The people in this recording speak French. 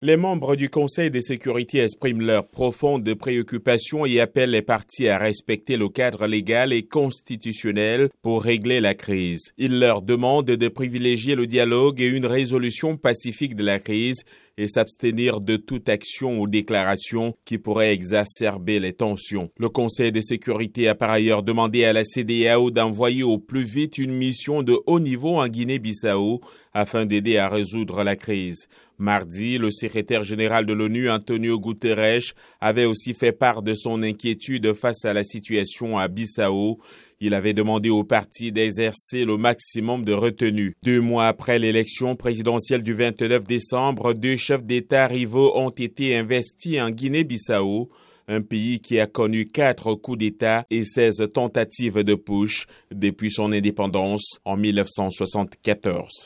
Les membres du Conseil de sécurité expriment leur profonde préoccupation et appellent les partis à respecter le cadre légal et constitutionnel pour régler la crise. Ils leur demandent de privilégier le dialogue et une résolution pacifique de la crise et s'abstenir de toute action ou déclaration qui pourrait exacerber les tensions. Le Conseil de sécurité a par ailleurs demandé à la CDAO d'envoyer au plus vite une mission de haut niveau en Guinée-Bissau afin d'aider à résoudre la crise. Mardi, le secrétaire général de l'ONU, Antonio Guterres, avait aussi fait part de son inquiétude face à la situation à Bissau. Il avait demandé au parti d'exercer le maximum de retenue. Deux mois après l'élection présidentielle du 29 décembre, deux chefs d'État rivaux ont été investis en Guinée-Bissau un pays qui a connu quatre coups d'État et 16 tentatives de push depuis son indépendance en 1974.